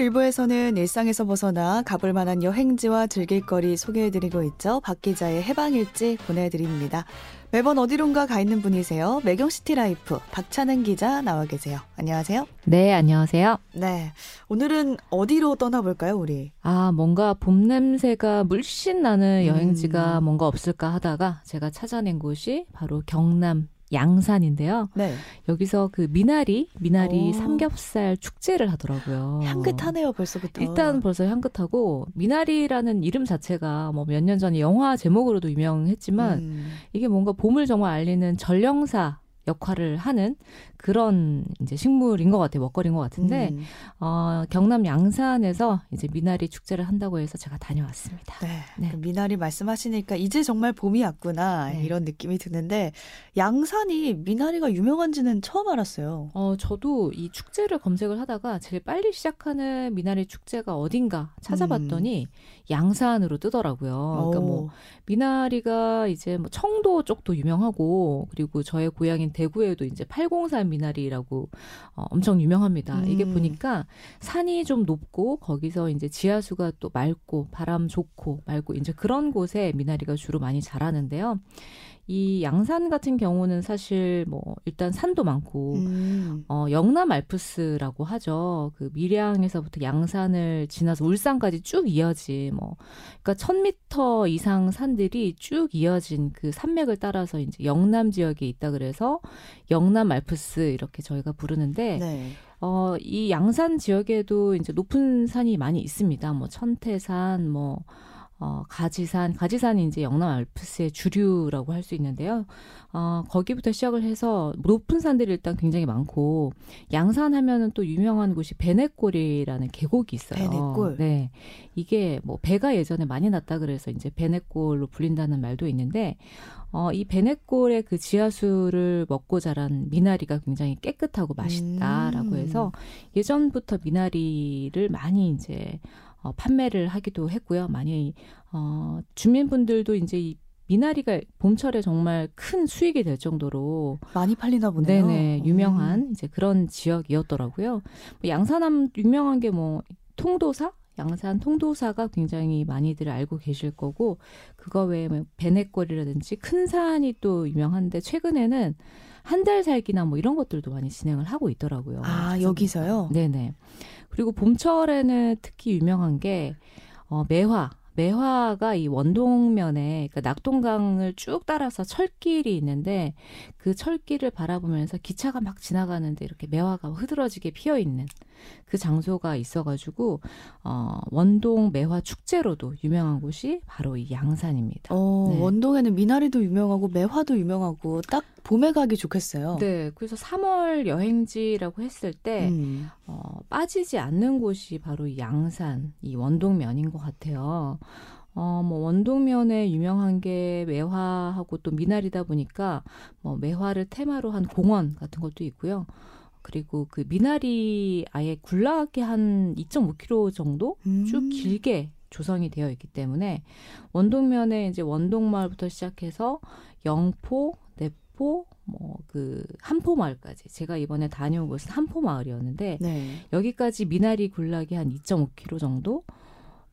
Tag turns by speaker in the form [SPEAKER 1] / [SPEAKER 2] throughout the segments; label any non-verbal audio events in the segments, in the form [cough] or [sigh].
[SPEAKER 1] 오늘 1부에서는 일상에서 벗어나 가볼 만한 여행지와 즐길거리 소개해드리고 있죠. 박 기자의 해방일지 보내드립니다. 매번 어디론가 가 있는 분이세요. 매경시티 라이프 박찬은 기자 나와 계세요. 안녕하세요.
[SPEAKER 2] 네, 안녕하세요.
[SPEAKER 1] 네. 오늘은 어디로 떠나볼까요, 우리?
[SPEAKER 2] 아, 뭔가 봄 냄새가 물씬 나는 여행지가 음. 뭔가 없을까 하다가 제가 찾아낸 곳이 바로 경남 양산인데요. 네. 여기서 그 미나리, 미나리 오. 삼겹살 축제를 하더라고요.
[SPEAKER 1] 향긋하네요, 벌써부터.
[SPEAKER 2] 일단 벌써 향긋하고 미나리라는 이름 자체가 뭐 몇 년 전에 영화 제목으로도 유명했지만 음. 이게 뭔가 봄을 정말 알리는 전령사 역할을 하는 그런 이제 식물인 것 같아요. 먹거리인 것 같은데 음. 어, 경남 양산에서 이제 미나리 축제를 한다고 해서 제가 다녀왔습니다.
[SPEAKER 1] 네. 네. 그 미나리 말씀하시니까 이제 정말 봄이 왔구나 네. 이런 느낌이 드는데 양산이 미나리가 유명한지는 처음 알았어요.
[SPEAKER 2] 어, 저도 이 축제를 검색을 하다가 제일 빨리 시작하는 미나리 축제가 어딘가 찾아봤더니 음. 양산으로 뜨더라고요. 그러니까 뭐 미나리가 이제 뭐 청도 쪽도 유명하고 그리고 저의 고향인 대구에도 이제 803 미나리라고 어, 엄청 유명합니다. 음. 이게 보니까 산이 좀 높고 거기서 이제 지하수가 또 맑고 바람 좋고 맑고 이제 그런 곳에 미나리가 주로 많이 자라는데요. 이 양산 같은 경우는 사실 뭐 일단 산도 많고 음. 어 영남 알프스라고 하죠. 그 밀양에서부터 양산을 지나서 울산까지 쭉 이어진 뭐 그러니까 1000m 이상 산들이 쭉 이어진 그 산맥을 따라서 이제 영남 지역에 있다 그래서 영남 알프스 이렇게 저희가 부르는데 네. 어, 이 양산 지역에도 이제 높은 산이 많이 있습니다. 뭐 천태산, 뭐 어, 가지산, 가지산이 이제 영남 알프스의 주류라고 할 수 있는데요. 어, 거기부터 시작을 해서 높은 산들이 일단 굉장히 많고 양산 하면은 또 유명한 곳이 베네골이라는 계곡이 있어요.
[SPEAKER 1] 베네골.
[SPEAKER 2] 네. 이게 뭐 배가 예전에 많이 났다 그래서 이제 베네골로 불린다는 말도 있는데 어, 이 베네골의 그 지하수를 먹고 자란 미나리가 굉장히 깨끗하고 맛있다라고 음. 해서 예전부터 미나리를 많이 이제 어, 판매를 하기도 했고요. 많이 어, 주민분들도 이제 이 미나리가 봄철에 정말 큰 수익이 될 정도로
[SPEAKER 1] 많이 팔리나 보네요.
[SPEAKER 2] 네네 유명한 음. 이제 그런 지역이었더라고요. 뭐 양산함 유명한 게 뭐 통도사 양산 통도사가 굉장히 많이들 알고 계실 거고 그거 외에 뭐 베네골이라든지 큰 산이 또 유명한데 최근에는 한 달 살기나 뭐 이런 것들도 많이 진행을 하고 있더라고요.
[SPEAKER 1] 아 여기서요?
[SPEAKER 2] 네네. 그리고 봄철에는 특히 유명한 게 어, 매화. 매화가 이 원동면에 그러니까 낙동강을 쭉 따라서 철길이 있는데 그 철길을 바라보면서 기차가 막 지나가는데 이렇게 매화가 흐드러지게 피어 있는 그 장소가 있어가지고 어 원동 매화 축제로도 유명한 곳이 바로 이 양산입니다.
[SPEAKER 1] 어, 네. 원동에는 미나리도 유명하고 매화도 유명하고 딱 봄에 가기 좋겠어요.
[SPEAKER 2] 네, 그래서 3월 여행지라고 했을 때 음. 어, 빠지지 않는 곳이 바로 이 양산, 이 원동면인 것 같아요. 어, 뭐, 원동면에 유명한 게 매화하고 또 미나리다 보니까, 뭐, 매화를 테마로 한 공원 같은 것도 있고요. 그리고 그 미나리 아예 굴락이 한 2.5km 정도 쭉 음. 길게 조성이 되어 있기 때문에 원동면에 이제 원동마을부터 시작해서 영포, 내포, 뭐 그 한포 마을까지 제가 이번에 다녀온 곳은 한포 마을이었는데 네. 여기까지 미나리 굴락이 한 2.5km 정도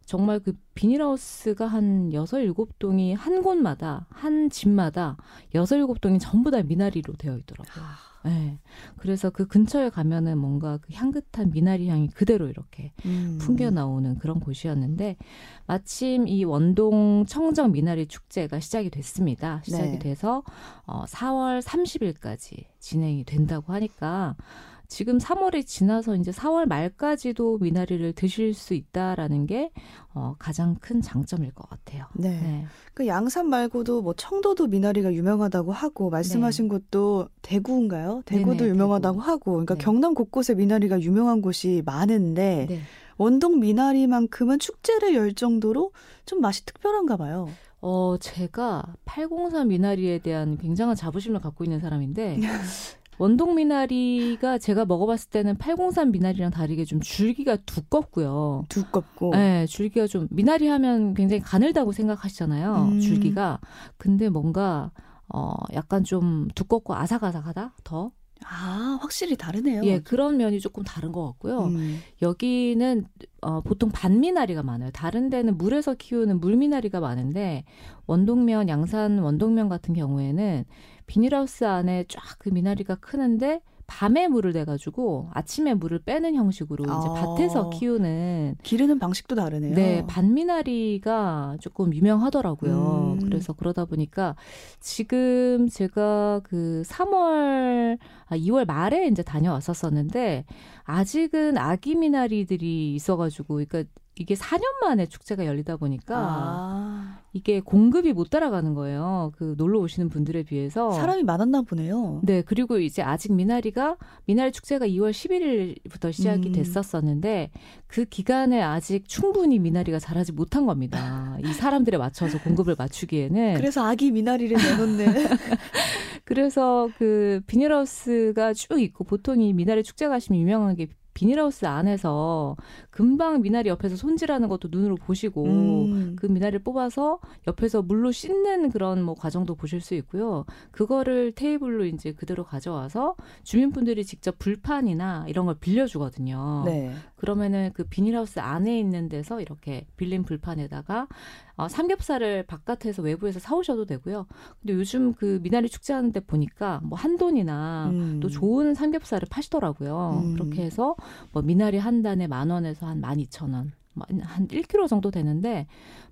[SPEAKER 2] 정말 그 비닐하우스가 한 여섯 일곱 동이 한 곳마다 한 집마다 여섯 일곱 동이 전부 다 미나리로 되어 있더라고요. 아. 네. 그래서 그 근처에 가면은 뭔가 그 향긋한 미나리 향이 그대로 이렇게 음. 풍겨 나오는 그런 곳이었는데 마침 이 원동 청정 미나리 축제가 시작이 됐습니다. 시작이 네. 돼서 어 4월 30일까지 진행이 된다고 하니까 지금 3월이 지나서 이제 4월 말까지도 미나리를 드실 수 있다라는 게 어, 가장 큰 장점일 것 같아요.
[SPEAKER 1] 네. 네. 그 양산 말고도 뭐 청도도 미나리가 유명하다고 하고 말씀하신 네. 곳도 대구인가요? 대구도 네네, 유명하다고 대구. 하고 그러니까 네. 경남 곳곳에 미나리가 유명한 곳이 많은데 네. 원동 미나리만큼은 축제를 열 정도로 좀 맛이 특별한가 봐요.
[SPEAKER 2] 어, 제가 803 미나리에 대한 굉장한 자부심을 갖고 있는 사람인데 [laughs] 원동 미나리가 제가 먹어봤을 때는 803 미나리랑 다르게 좀 줄기가 두껍고요.
[SPEAKER 1] 두껍고.
[SPEAKER 2] 네, 줄기가 좀 미나리 하면 굉장히 가늘다고 생각하시잖아요. 음. 줄기가. 근데 뭔가 어 약간 좀 두껍고 아삭아삭하다 더.
[SPEAKER 1] 아, 확실히 다르네요.
[SPEAKER 2] 예, 그런 면이 조금 다른 것 같고요. 음. 여기는 어, 보통 반미나리가 많아요. 다른 데는 물에서 키우는 물미나리가 많은데 원동면, 양산 원동면 같은 경우에는 비닐하우스 안에 쫙 그 미나리가 크는데 밤에 물을 내가지고 아침에 물을 빼는 형식으로 이제 아. 밭에서 키우는
[SPEAKER 1] 기르는 방식도 다르네요.
[SPEAKER 2] 네, 반미나리가 조금 유명하더라고요. 음. 그래서 그러다 보니까 지금 제가 그 3월 아 2월 말에 이제 다녀왔었었는데 아직은 아기 미나리들이 있어가지고 그러니까 이게 4년 만에 축제가 열리다 보니까 아. 이게 공급이 못 따라가는 거예요. 그 놀러 오시는 분들에 비해서
[SPEAKER 1] 사람이 많았나 보네요.
[SPEAKER 2] 네, 그리고 이제 아직 미나리가 미나리 축제가 2월 11일부터 시작이 음. 됐었었는데 그 기간에 아직 충분히 미나리가 자라지 못한 겁니다. 이 사람들에 맞춰서 공급을 맞추기에는
[SPEAKER 1] 그래서 아기 미나리를 내놓는 [laughs]
[SPEAKER 2] 그래서 그 비닐하우스가 쭉 있고 보통 이 미나리 축제 가시면 유명한 게 비닐하우스 안에서 금방 미나리 옆에서 손질하는 것도 눈으로 보시고 음. 그 미나리를 뽑아서 옆에서 물로 씻는 그런 뭐 과정도 보실 수 있고요. 그거를 테이블로 이제 그대로 가져와서 주민분들이 직접 불판이나 이런 걸 빌려주거든요. 네. 그러면은 그 비닐하우스 안에 있는 데서 이렇게 빌린 불판에다가 어, 삼겹살을 바깥에서 외부에서 사오셔도 되고요. 근데 요즘 그 미나리 축제하는 데 보니까 뭐 한돈이나 음. 또 좋은 삼겹살을 파시더라고요. 음. 그렇게 해서 뭐 미나리 한 단에 만 원에서 한만 이천 원. 한 1kg 정도 되는데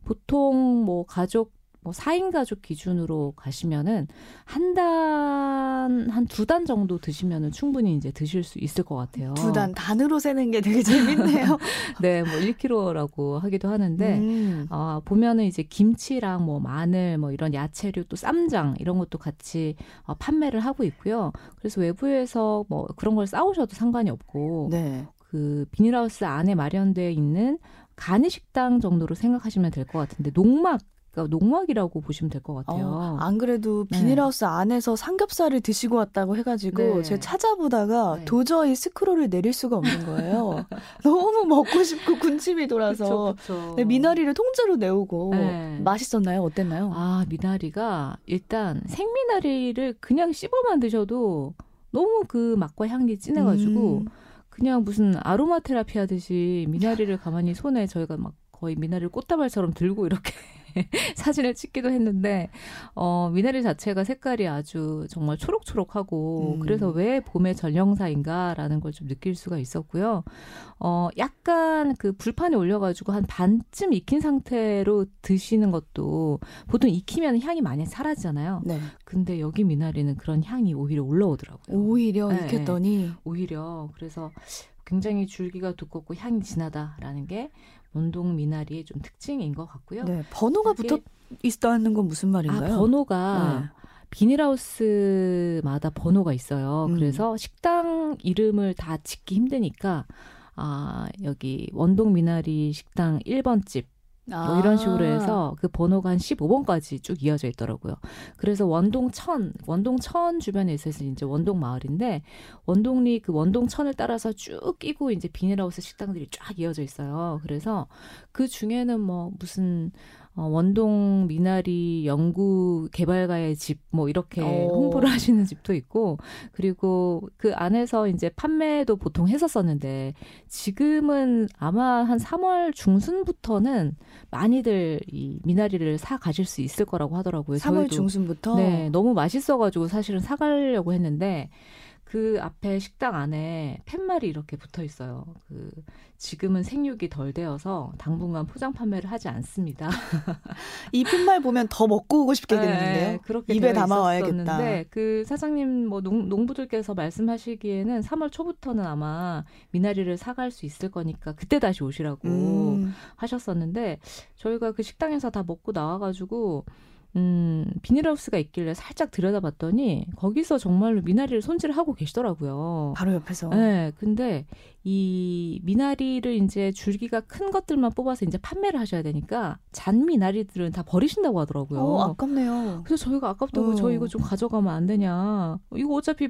[SPEAKER 2] 보통 뭐 가족 뭐 4인 가족 기준으로 가시면은 한 단, 한 두 단 정도 드시면은 충분히 이제 드실 수 있을 것 같아요.
[SPEAKER 1] 두 단, 단으로 세는 게 되게 재밌네요. [laughs]
[SPEAKER 2] 네, 뭐 1kg라고 하기도 하는데, 음. 어, 보면은 이제 김치랑 뭐 마늘, 뭐 이런 야채류 또 쌈장 이런 것도 같이 어, 판매를 하고 있고요. 그래서 외부에서 뭐 그런 걸 싸우셔도 상관이 없고, 네. 그 비닐하우스 안에 마련되어 있는 간이 식당 정도로 생각하시면 될 것 같은데 농막 그러니까 농막이라고 보시면 될 것 같아요. 어,
[SPEAKER 1] 안 그래도 네. 비닐하우스 네. 안에서 삼겹살을 드시고 왔다고 해가지고 네. 제가 찾아보다가 네. 도저히 스크롤을 내릴 수가 없는 거예요. [laughs] 너무 먹고 싶고 군침이 돌아서 그쵸, 그쵸. 네, 미나리를 통째로 내오고 네. 맛있었나요? 어땠나요?
[SPEAKER 2] 아 미나리가 일단 생미나리를 그냥 씹어만 드셔도 너무 그 맛과 향이 진해가지고 음. 그냥 무슨 아로마 테라피 하듯이 미나리를 가만히 손에 저희가 막 거의 미나리를 꽃다발처럼 들고 이렇게 [laughs] 사진을 찍기도 했는데 어 미나리 자체가 색깔이 아주 정말 초록초록하고 음. 그래서 왜 봄의 전령사인가라는 걸 좀 느낄 수가 있었고요. 어 약간 그 불판에 올려가지고 한 반쯤 익힌 상태로 드시는 것도 보통 익히면 향이 많이 사라지잖아요. 네. 근데 여기 미나리는 그런 향이 오히려 올라오더라고요.
[SPEAKER 1] 오히려 네, 익혔더니
[SPEAKER 2] 오히려 그래서 굉장히 줄기가 두껍고 향이 진하다라는 게 원동 미나리의 좀 특징인 것 같고요. 네,
[SPEAKER 1] 번호가 붙어 있다는 건 무슨 말인가요?
[SPEAKER 2] 아, 번호가 네. 비닐하우스마다 번호가 있어요. 음. 그래서 식당 이름을 다 짓기 힘드니까 아, 여기 원동 미나리 식당 1번 집 뭐 이런 식으로 해서 아. 그 번호가 한 15번까지 쭉 이어져 있더라고요. 그래서 원동천, 원동천 주변에 있어서 이제 원동 마을인데 원동리 그 원동천을 따라서 쭉 끼고 이제 비닐하우스 식당들이 쫙 이어져 있어요. 그래서 그 중에는 뭐 무슨 어, 원동 미나리 연구 개발가의 집 뭐 이렇게 오. 어. 홍보를 [laughs] 하시는 집도 있고 그리고 그 안에서 이제 판매도 보통 했었었는데 지금은 아마 한 3월 중순부터는 많이들 이 미나리를 사 가실 수 있을 거라고 하더라고요.
[SPEAKER 1] 3월 저희도. 중순부터
[SPEAKER 2] 네 너무 맛있어가지고 사실은 사 가려고 했는데 그 앞에 식당 안에 팻말이 이렇게 붙어 있어요. 그 지금은 생육이 덜 되어서 당분간 포장 판매를 하지 않습니다.
[SPEAKER 1] 이 팻말 보면 더 먹고 오고 싶게 되는데요. 네,
[SPEAKER 2] 그렇게 입에 담아 와야겠다. 그 사장님 뭐 농, 농부들께서 말씀하시기에는 3월 초부터는 아마 미나리를 사갈 수 있을 거니까 그때 다시 오시라고 음. 하셨었는데 저희가 그 식당에서 다 먹고 나와 가지고 음, 비닐하우스가 있길래 살짝 들여다봤더니 거기서 정말로 미나리를 손질하고 계시더라고요.
[SPEAKER 1] 바로 옆에서.
[SPEAKER 2] 네, 근데 이 미나리를 이제 줄기가 큰 것들만 뽑아서 이제 판매를 하셔야 되니까 잔 미나리들은 다 버리신다고 하더라고요.
[SPEAKER 1] 어, 아깝네요.
[SPEAKER 2] 그래서 저희가 아깝다고 어. 저 이거 좀 가져가면 안 되냐. 이거 어차피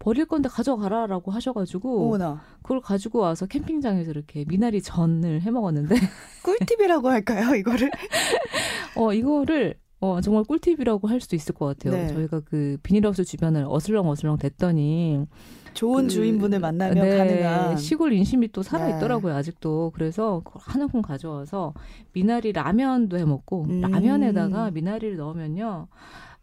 [SPEAKER 2] 버릴 건데 가져가라라고 하셔가지고 어머나. 그걸 가지고 와서 캠핑장에서 이렇게 미나리 전을 해 먹었는데 [laughs]
[SPEAKER 1] 꿀팁이라고 할까요 이거를? [laughs]
[SPEAKER 2] 어 이거를 어, 정말 꿀팁이라고 할 수도 있을 것 같아요. 네. 저희가 그 비닐하우스 주변을 어슬렁 어슬렁 됐더니
[SPEAKER 1] 좋은 그, 주인분을 만나면 네, 가능한
[SPEAKER 2] 시골 인심이 또 살아 있더라고요 네. 아직도 그래서 하나 군 가져와서 미나리 라면도 해 먹고 음. 라면에다가 미나리를 넣으면요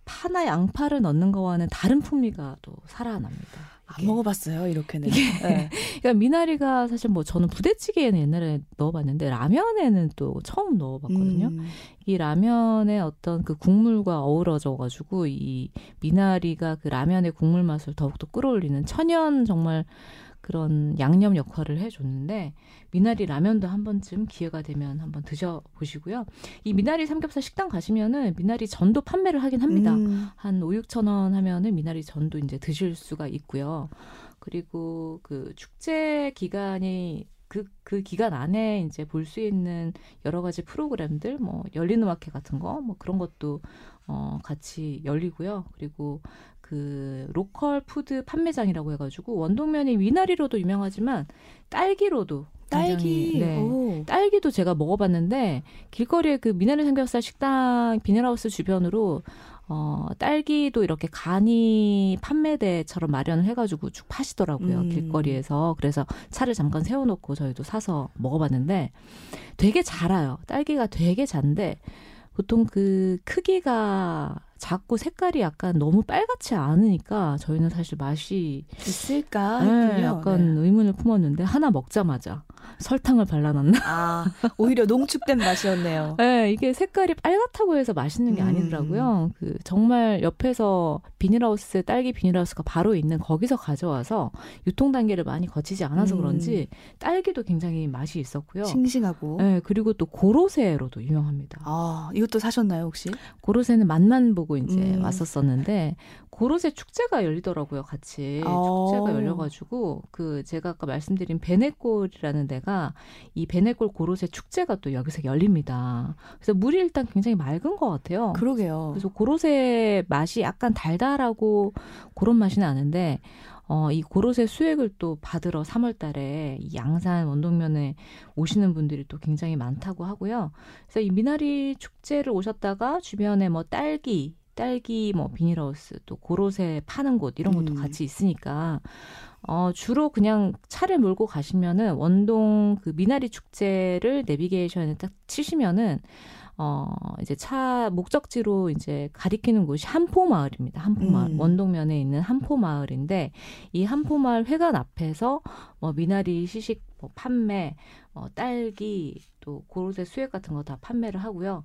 [SPEAKER 2] 파나 양파를 넣는 거와는 다른 풍미가 또 살아납니다.
[SPEAKER 1] 안 먹어봤어요 이렇게는.
[SPEAKER 2] 네. [laughs] 그러니까 미나리가 사실 뭐 저는 부대찌개에는 옛날에 넣어봤는데 라면에는 또 처음 넣어봤거든요. 음. 이 라면의 어떤 그 국물과 어우러져가지고 이 미나리가 그 라면의 국물 맛을 더욱더 끌어올리는 천연 정말 그런 양념 역할을 해줬는데 미나리 라면도 한 번쯤 기회가 되면 한번 드셔보시고요. 이 미나리 삼겹살 식당 가시면은 미나리 전도 판매를 하긴 합니다. 음. 한 5, 6천 원 하면은 미나리 전도 이제 드실 수가 있고요. 그리고 그 축제 기간이 그, 그 기간 안에 이제 볼 수 있는 여러 가지 프로그램들, 뭐, 열린 음악회 같은 거, 뭐 그런 것도, 어, 같이 열리고요. 그리고 그 local food 판매장이라고 해가지고 원동면이 미나리로도 유명하지만 딸기로도
[SPEAKER 1] 딸기
[SPEAKER 2] 네. 딸기도 제가 먹어봤는데 길거리에 그 미나리 삼겹살 식당 비닐하우스 주변으로 어, 딸기도 이렇게 간이 판매대처럼 마련을 해가지고 쭉 파시더라고요. 음. 길거리에서. 그래서 차를 잠깐 세워놓고 저희도 사서 먹어봤는데 되게 잘아요. 딸기가 되게 잔데 보통 그 크기가 작고 색깔이 약간 너무 빨갛지 않으니까 저희는 사실 맛이
[SPEAKER 1] 있을까
[SPEAKER 2] 네, 약간 네. 의문을 품었는데 하나 먹자마자 설탕을 발라놨나?
[SPEAKER 1] 아, 오히려 농축된 맛이었네요.
[SPEAKER 2] 네, 이게 색깔이 빨갛다고 해서 맛있는 게 음. 아니더라고요. 그 정말 옆에서 비닐하우스 딸기 비닐하우스가 바로 있는 거기서 가져와서 유통 단계를 많이 거치지 않아서 음. 그런지 딸기도 굉장히 맛이 있었고요.
[SPEAKER 1] 싱싱하고.
[SPEAKER 2] 네, 그리고 또 고로쇠로도 유명합니다.
[SPEAKER 1] 아, 이것도 사셨나요 혹시?
[SPEAKER 2] 고로쇠는 맛만 보고 이제 음. 왔었었는데 고로쇠 축제가 열리더라고요, 같이. 어. 축제가 열려가지고, 그, 제가 아까 말씀드린 베네골이라는 데가 이 베네골 고로쇠 축제가 또 여기서 열립니다. 그래서 물이 일단 굉장히 맑은 것 같아요.
[SPEAKER 1] 그러게요.
[SPEAKER 2] 그래서 고로쇠 맛이 약간 달달하고 그런 맛이 나는데, 어, 이 고로쇠 수액을 또 받으러 3월 달에 이 양산 원동면에 오시는 분들이 또 굉장히 많다고 하고요. 그래서 이 미나리 축제를 오셨다가 주변에 뭐 딸기, 딸기 뭐 비닐하우스 또 고로쇠 파는 곳 이런 것도 음. 같이 있으니까 어 주로 그냥 차를 몰고 가시면은 원동 그 미나리 축제를 내비게이션에 딱 치시면은 어 이제 차 목적지로 이제 가리키는 곳이 한포 마을입니다. 한포 마을 음. 원동면에 있는 한포 마을인데 이 한포 마을 회관 앞에서 뭐 미나리 시식 뭐 판매, 뭐 딸기 또 고로쇠 수액 같은 거 다 판매를 하고요.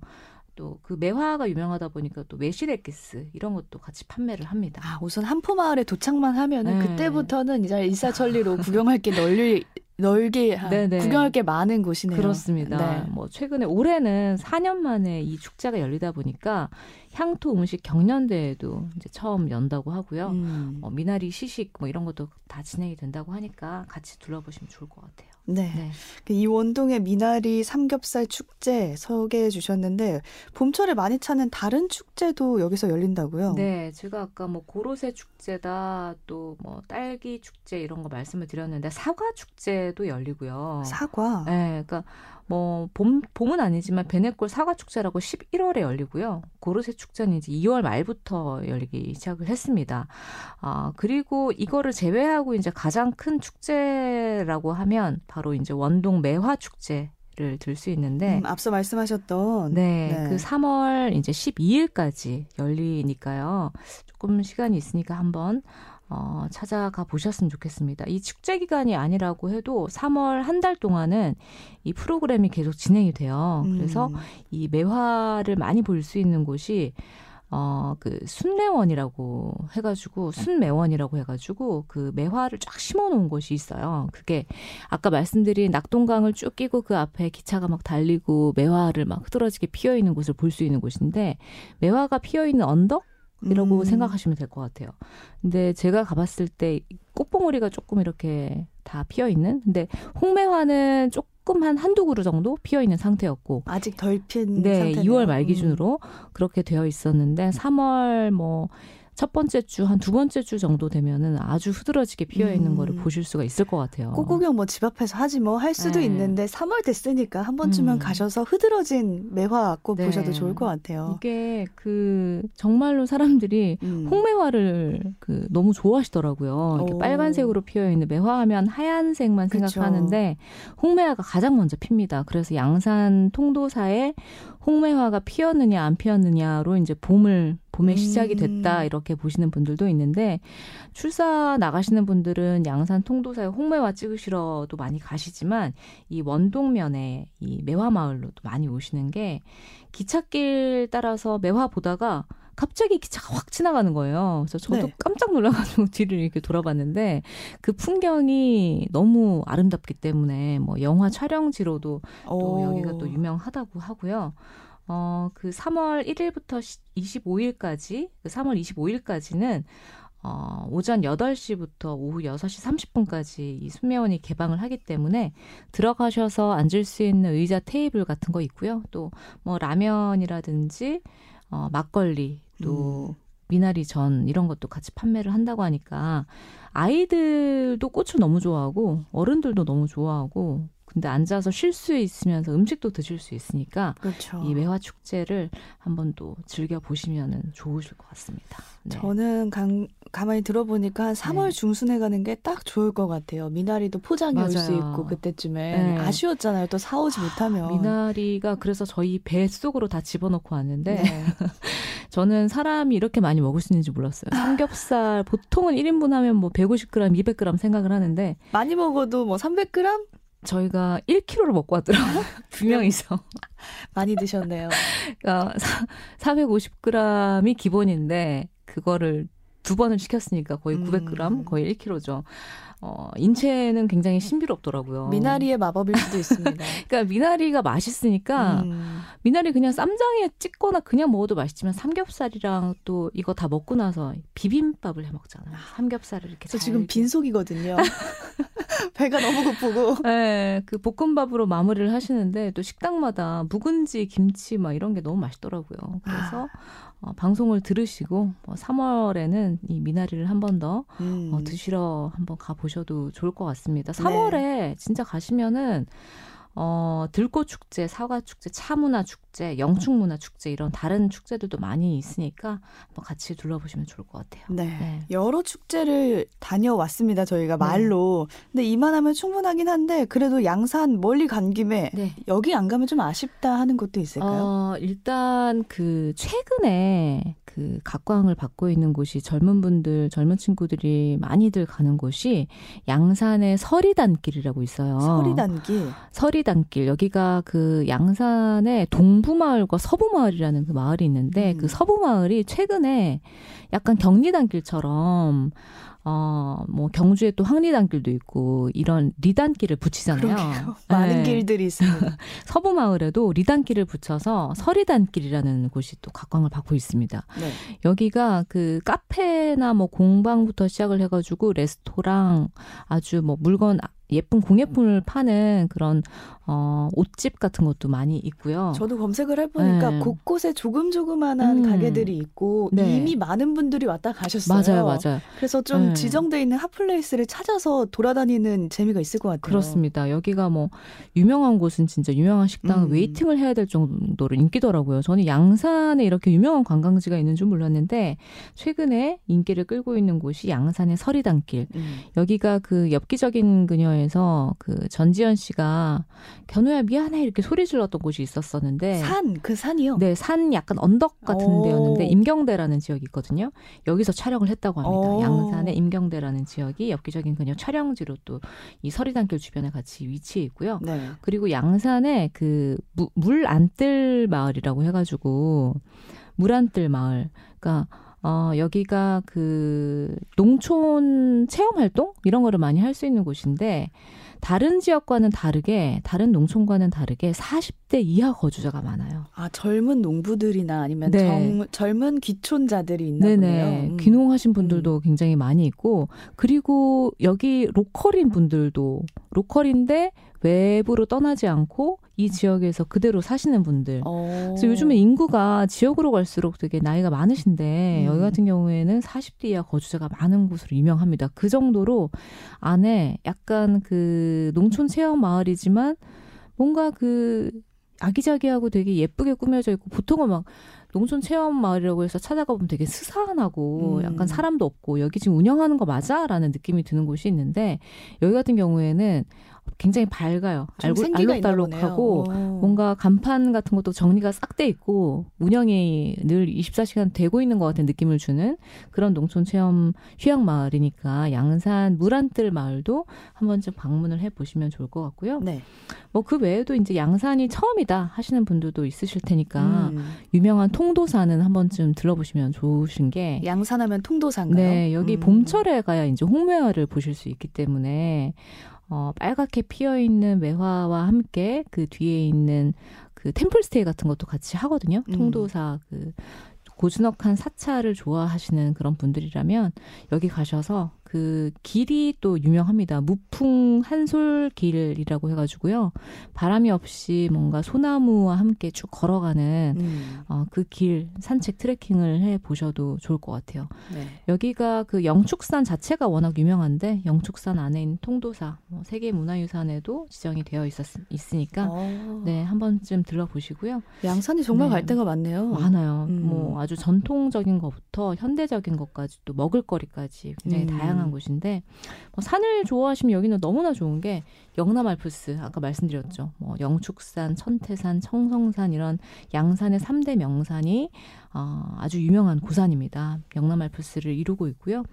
[SPEAKER 2] 또 그 매화가 유명하다 보니까 또 메시레기스 이런 것도 같이 판매를 합니다.
[SPEAKER 1] 아, 우선 한포 마을에 도착만 하면은 네. 그때부터는 이제 일사천리로 [laughs] 구경할 게 널리 넓게 네네. 구경할 게 많은 곳이네요.
[SPEAKER 2] 그렇습니다. 네. 뭐 최근에 올해는 4년 만에 이 축제가 열리다 보니까 향토 음식 경연대회도 이제 처음 연다고 하고요. 음. 어, 미나리 시식 뭐 이런 것도 다 진행이 된다고 하니까 같이 둘러보시면 좋을 것 같아요.
[SPEAKER 1] 네. 네. 그이 원동의 미나리 삼겹살 축제 소개해 주셨는데 봄철에 많이 찾는 다른 축제도 여기서 열린다고요?
[SPEAKER 2] 네, 제가 아까 뭐 고로쇠 축제다 또 뭐 딸기 축제 이런 거 말씀을 드렸는데 사과 축제도 열리고요.
[SPEAKER 1] 사과?
[SPEAKER 2] 네, 그러니까 뭐 봄, 봄은 아니지만 베네골 사과 축제라고 11월에 열리고요. 고르쇠 축제는 이제 2월 말부터 열리기 시작을 했습니다. 아, 그리고 이거를 제외하고 이제 가장 큰 축제라고 하면 바로 이제 원동 매화 축제 를 들 수 있는데
[SPEAKER 1] 음, 앞서 말씀하셨던
[SPEAKER 2] 네, 네, 그 3월 이제 12일까지 열리니까요. 조금 시간이 있으니까 한번 어, 찾아가 보셨으면 좋겠습니다. 이 축제 기간이 아니라고 해도 3월 한 달 동안은 이 프로그램이 계속 진행이 돼요. 그래서 음. 이 매화를 많이 볼 수 있는 곳이 어, 그, 순매원이라고 해가지고, 순매원이라고 해가지고, 그 매화를 쫙 심어 놓은 곳이 있어요. 그게, 아까 말씀드린 낙동강을 쭉 끼고 그 앞에 기차가 막 달리고, 매화를 막 흐드러지게 피어 있는 곳을 볼 수 있는 곳인데, 매화가 피어 있는 언덕? 이라고 음. 생각하시면 될 것 같아요. 근데 제가 가봤을 때 꽃봉오리가 조금 이렇게 다 피어 있는. 근데 홍매화는 조금 한 한두 그루 정도 피어 있는 상태였고
[SPEAKER 1] 아직 덜핀
[SPEAKER 2] 네,
[SPEAKER 1] 상태네요.
[SPEAKER 2] 2월 말 기준으로 음. 그렇게 되어 있었는데 3월 뭐 첫 번째 주, 한 두 번째 주 정도 되면은 아주 흐드러지게 피어 있는 음. 거를 보실 수가 있을 것 같아요.
[SPEAKER 1] 꽃구경 뭐 집 앞에서 하지 뭐 할 수도 네. 있는데 3월 됐으니까 한 번쯤은 음. 가셔서 흐드러진 매화 꽃 네. 보셔도 좋을 것 같아요.
[SPEAKER 2] 이게 그 정말로 사람들이 음. 홍매화를 그 너무 좋아하시더라고요. 이렇게 빨간색으로 피어 있는 매화하면 하얀색만 그쵸. 생각하는데 홍매화가 가장 먼저 핍니다. 그래서 양산 통도사에 홍매화가 피었느냐 안 피었느냐로 이제 봄을 봄의 시작이 됐다 음. 이렇게 보시는 분들도 있는데 출사 나가시는 분들은 양산 통도사에 홍매화 찍으시러도 많이 가시지만 이 원동면에 이 매화 마을로도 많이 오시는 게 기찻길 따라서 매화 보다가 갑자기 기차가 확 지나가는 거예요. 그래서 저도 네. 깜짝 놀라가지고 [laughs] 뒤를 이렇게 돌아봤는데 그 풍경이 너무 아름답기 때문에 뭐 영화 촬영지로도 또 오. 여기가 또 유명하다고 하고요. 어, 그 3월 1일부터 25일까지, 그 3월 25일까지는 어, 오전 8시부터 오후 6시 30분까지 이 순매원이 개방을 하기 때문에 들어가셔서 앉을 수 있는 의자 테이블 같은 거 있고요. 또 뭐 라면이라든지 어, 막걸리 또 음. 미나리 전 이런 것도 같이 판매를 한다고 하니까 아이들도 꽃을 너무 좋아하고 어른들도 너무 좋아하고 근데 앉아서 쉴 수 있으면서 음식도 드실 수 있으니까 그렇죠. 이 매화 축제를 한번 또 즐겨 보시면은 좋으실 것 같습니다.
[SPEAKER 1] 네. 저는 강, 가만히 들어보니까 한 3월 네. 중순에 가는 게 딱 좋을 것 같아요. 미나리도 포장이 올 수 있고 그때쯤에 네. 아쉬웠잖아요. 또 사오지 못하면
[SPEAKER 2] 미나리가 그래서 저희 배 속으로 다 집어넣고 왔는데 네. [laughs] 저는 사람이 이렇게 많이 먹을 수 있는지 몰랐어요. 삼겹살 보통은 1인분 하면 뭐 150g, 200g 생각을 하는데
[SPEAKER 1] 많이 먹어도 뭐 300g?
[SPEAKER 2] 저희가 1kg를 먹고 왔더라고요. [laughs] 두 명이서.
[SPEAKER 1] 많이 드셨네요.
[SPEAKER 2] 그러니까 450g이 기본인데 그거를 두 번을 시켰으니까 거의 900g, 음. 거의 1kg죠. 어, 인체는 굉장히 신비롭더라고요.
[SPEAKER 1] 미나리의 마법일 수도 있습니다. [laughs]
[SPEAKER 2] 그러니까 미나리가 맛있으니까 음. 미나리 그냥 쌈장에 찍거나 그냥 먹어도 맛있지만 삼겹살이랑 또 이거 다 먹고 나서 비빔밥을 해 먹잖아요. 삼겹살을 이렇게
[SPEAKER 1] 저 지금 빈속이거든요. [laughs] 배가 너무 고프고.
[SPEAKER 2] 네, 그 볶음밥으로 마무리를 하시는데 또 식당마다 묵은지, 김치 막 이런 게 너무 맛있더라고요. 그래서 아. 어, 방송을 들으시고 뭐 3월에는 이 미나리를 한 번더 음. 어, 드시러 한번 가 보셔도 좋을 것 같습니다. 3월에 네. 진짜 가시면은 어, 들꽃 축제, 사과 축제, 차문화 축제, 영축 문화 축제 이런 다른 축제들도 많이 있으니까 한번 같이 둘러보시면 좋을 것 같아요.
[SPEAKER 1] 네. 네. 여러 축제를 다녀왔습니다. 저희가 네. 말로. 네. 근데 이만하면 충분하긴 한데 그래도 양산 멀리 간 김에 네. 여기 안 가면 좀 아쉽다 하는 것도 있을까요?
[SPEAKER 2] 어, 일단 그 최근에 그 각광을 받고 있는 곳이 젊은 분들, 젊은 친구들이 많이들 가는 곳이 양산의 서리단길이라고 있어요.
[SPEAKER 1] 서리단길.
[SPEAKER 2] 서리단길. 여기가 그 양산의 동부 마을과 서부마을이라는 그 마을이 있는데 음. 그 서부마을이 최근에 약간 경리단길처럼 어, 뭐 경주에 또 황리단길도 있고 이런 리단길을 붙이잖아요.
[SPEAKER 1] 그러게요. [laughs] 많은 네. 길들이 있습니다. [laughs]
[SPEAKER 2] 서부 마을에도 리단길을 붙여서 서리단길이라는 곳이 또 각광을 받고 있습니다. 네. 여기가 그 카페나 뭐 공방부터 시작을 해가지고 레스토랑 아주 뭐 물건 예쁜 공예품을 파는 그런 어, 옷집 같은 것도 많이 있고요.
[SPEAKER 1] 저도 검색을 해보니까 네. 곳곳에 조금 조그만한 음. 가게들이 있고 네. 이미 많은 분들이 왔다 가셨어요.
[SPEAKER 2] 맞아요, 맞아요.
[SPEAKER 1] 그래서 좀 네. 지정돼 있는 hot place를 찾아서 돌아다니는 재미가 있을 것 같아요.
[SPEAKER 2] 그렇습니다. 여기가 뭐 유명한 곳은 진짜 유명한 식당 음. waiting을 해야 될 정도로 인기더라고요. 저는 양산에 이렇게 유명한 관광지가 있는 줄 몰랐는데 최근에 인기를 끌고 있는 곳이 양산의 서리단길. 음. 여기가 그 엽기적인 그녀 에서 그 전지현 씨가 견우야 미안해 이렇게 소리 질렀던 곳이 있었었는데
[SPEAKER 1] 산 그 산이요?
[SPEAKER 2] 네, 산 약간 언덕 같은 오. 데였는데 임경대라는 지역이 있거든요. 여기서 촬영을 했다고 합니다. 오. 양산의 임경대라는 지역이 엽기적인 그녀 촬영지로 또 이 서리단길 주변에 같이 위치해 있고요. 네. 그리고 양산에 그물 안뜰 마을이라고 해가지고 물 안뜰 마을, 그러니까 어, 여기가 그 농촌 체험 활동 이런 거를 많이 할 수 있는 곳인데 다른 지역과는 다르게 다른 농촌과는 다르게 40대 이하 거주자가 많아요.
[SPEAKER 1] 아 젊은 농부들이나 아니면 네. 정, 젊은 귀촌자들이 있나 네네.
[SPEAKER 2] 보네요. 음. 귀농하신 분들도 음. 굉장히 많이 있고 그리고 여기 로컬인 분들도 로컬인데 외부로 떠나지 않고 이 지역에서 그대로 사시는 분들. 어. 그래서 요즘에 인구가 지역으로 갈수록 되게 나이가 많으신데 음. 여기 같은 경우에는 40대 이하 거주자가 많은 곳으로 유명합니다. 그 정도로 안에 약간 그 농촌 체험 마을이지만 뭔가 그 아기자기하고 되게 예쁘게 꾸며져 있고 보통은 막 농촌 체험 마을이라고 해서 찾아가 보면 되게 스산하고 음. 약간 사람도 없고 여기 지금 운영하는 거 맞아 라는 느낌이 드는 곳이 있는데 여기 같은 경우에는 굉장히 밝아요. 알록달록하고 뭔가 간판 같은 것도 정리가 싹 돼 있고 운영이 늘 24시간 되고 있는 것 같은 느낌을 주는 그런 농촌 체험 휴양 마을이니까 양산 물안뜰 마을도 한 번쯤 방문을 해 보시면 좋을 것 같고요. 네. 뭐 그 외에도 이제 양산이 처음이다 하시는 분들도 있으실 테니까 음. 유명한 통도산은 한 번쯤 들러보시면 좋으신 게
[SPEAKER 1] 양산하면 통도산가요?
[SPEAKER 2] 네, 여기 음. 봄철에 가야 이제 홍매화를 보실 수 있기 때문에 어, 빨갛게 피어 있는 매화와 함께 그 뒤에 있는 그 템플스테이 같은 것도 같이 하거든요. 음. 통도사 그 고즈넉한 사찰을 좋아하시는 그런 분들이라면 여기 가셔서 그 길이 또 유명합니다. 무풍 한솔 길이라고 해가지고요. 바람이 없이 뭔가 소나무와 함께 쭉 걸어가는 음. 어, 그길 산책 트레킹을 해 보셔도 좋을 것 같아요. 네. 여기가 그 영축산 자체가 워낙 유명한데 영축산 안에 있는 통도사 뭐 세계 문화유산에도 지정이 되어 있었 있으니까 어. 네한 번쯤 들러보시고요.
[SPEAKER 1] 양산이 정말 네. 갈 데가 많네요.
[SPEAKER 2] 많아요. 음. 뭐 아주 전통적인 것부터 현대적인 것까지 또 먹을거리까지 굉장히 음. 다양한 다양한 곳인데 뭐 산을 좋아하시면 여기는 너무나 좋은 게 영남 알프스 아까 말씀드렸죠. 뭐 영축산, 천태산, 청성산 이런 양산의 3대 명산이 어, 아주 유명한 고산입니다. 영남 알프스를 이루고 있고요.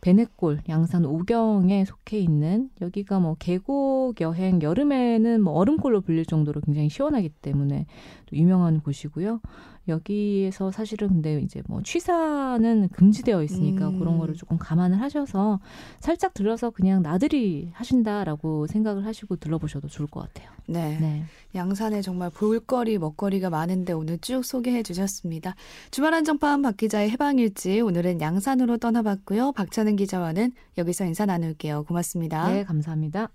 [SPEAKER 2] 베네골, 양산 오경에 속해 있는 여기가 뭐 계곡 여행 여름에는 뭐 얼음골로 불릴 정도로 굉장히 시원하기 때문에 또 유명한 곳이고요. 여기에서 사실은 근데 이제 뭐 취사는 금지되어 있으니까 음. 그런 거를 조금 감안을 하셔서 살짝 들어서 그냥 나들이 하신다라고 생각을 하시고 들러보셔도 좋을 것 같아요.
[SPEAKER 1] 네. 네. 양산에 정말 볼거리, 먹거리가 많은데 오늘 쭉 소개해 주셨습니다. 주말 한정판 박 기자의 해방일지 오늘은 양산으로 떠나봤고요. 박찬은 기자와는 여기서 인사 나눌게요. 고맙습니다.
[SPEAKER 2] 네, 감사합니다.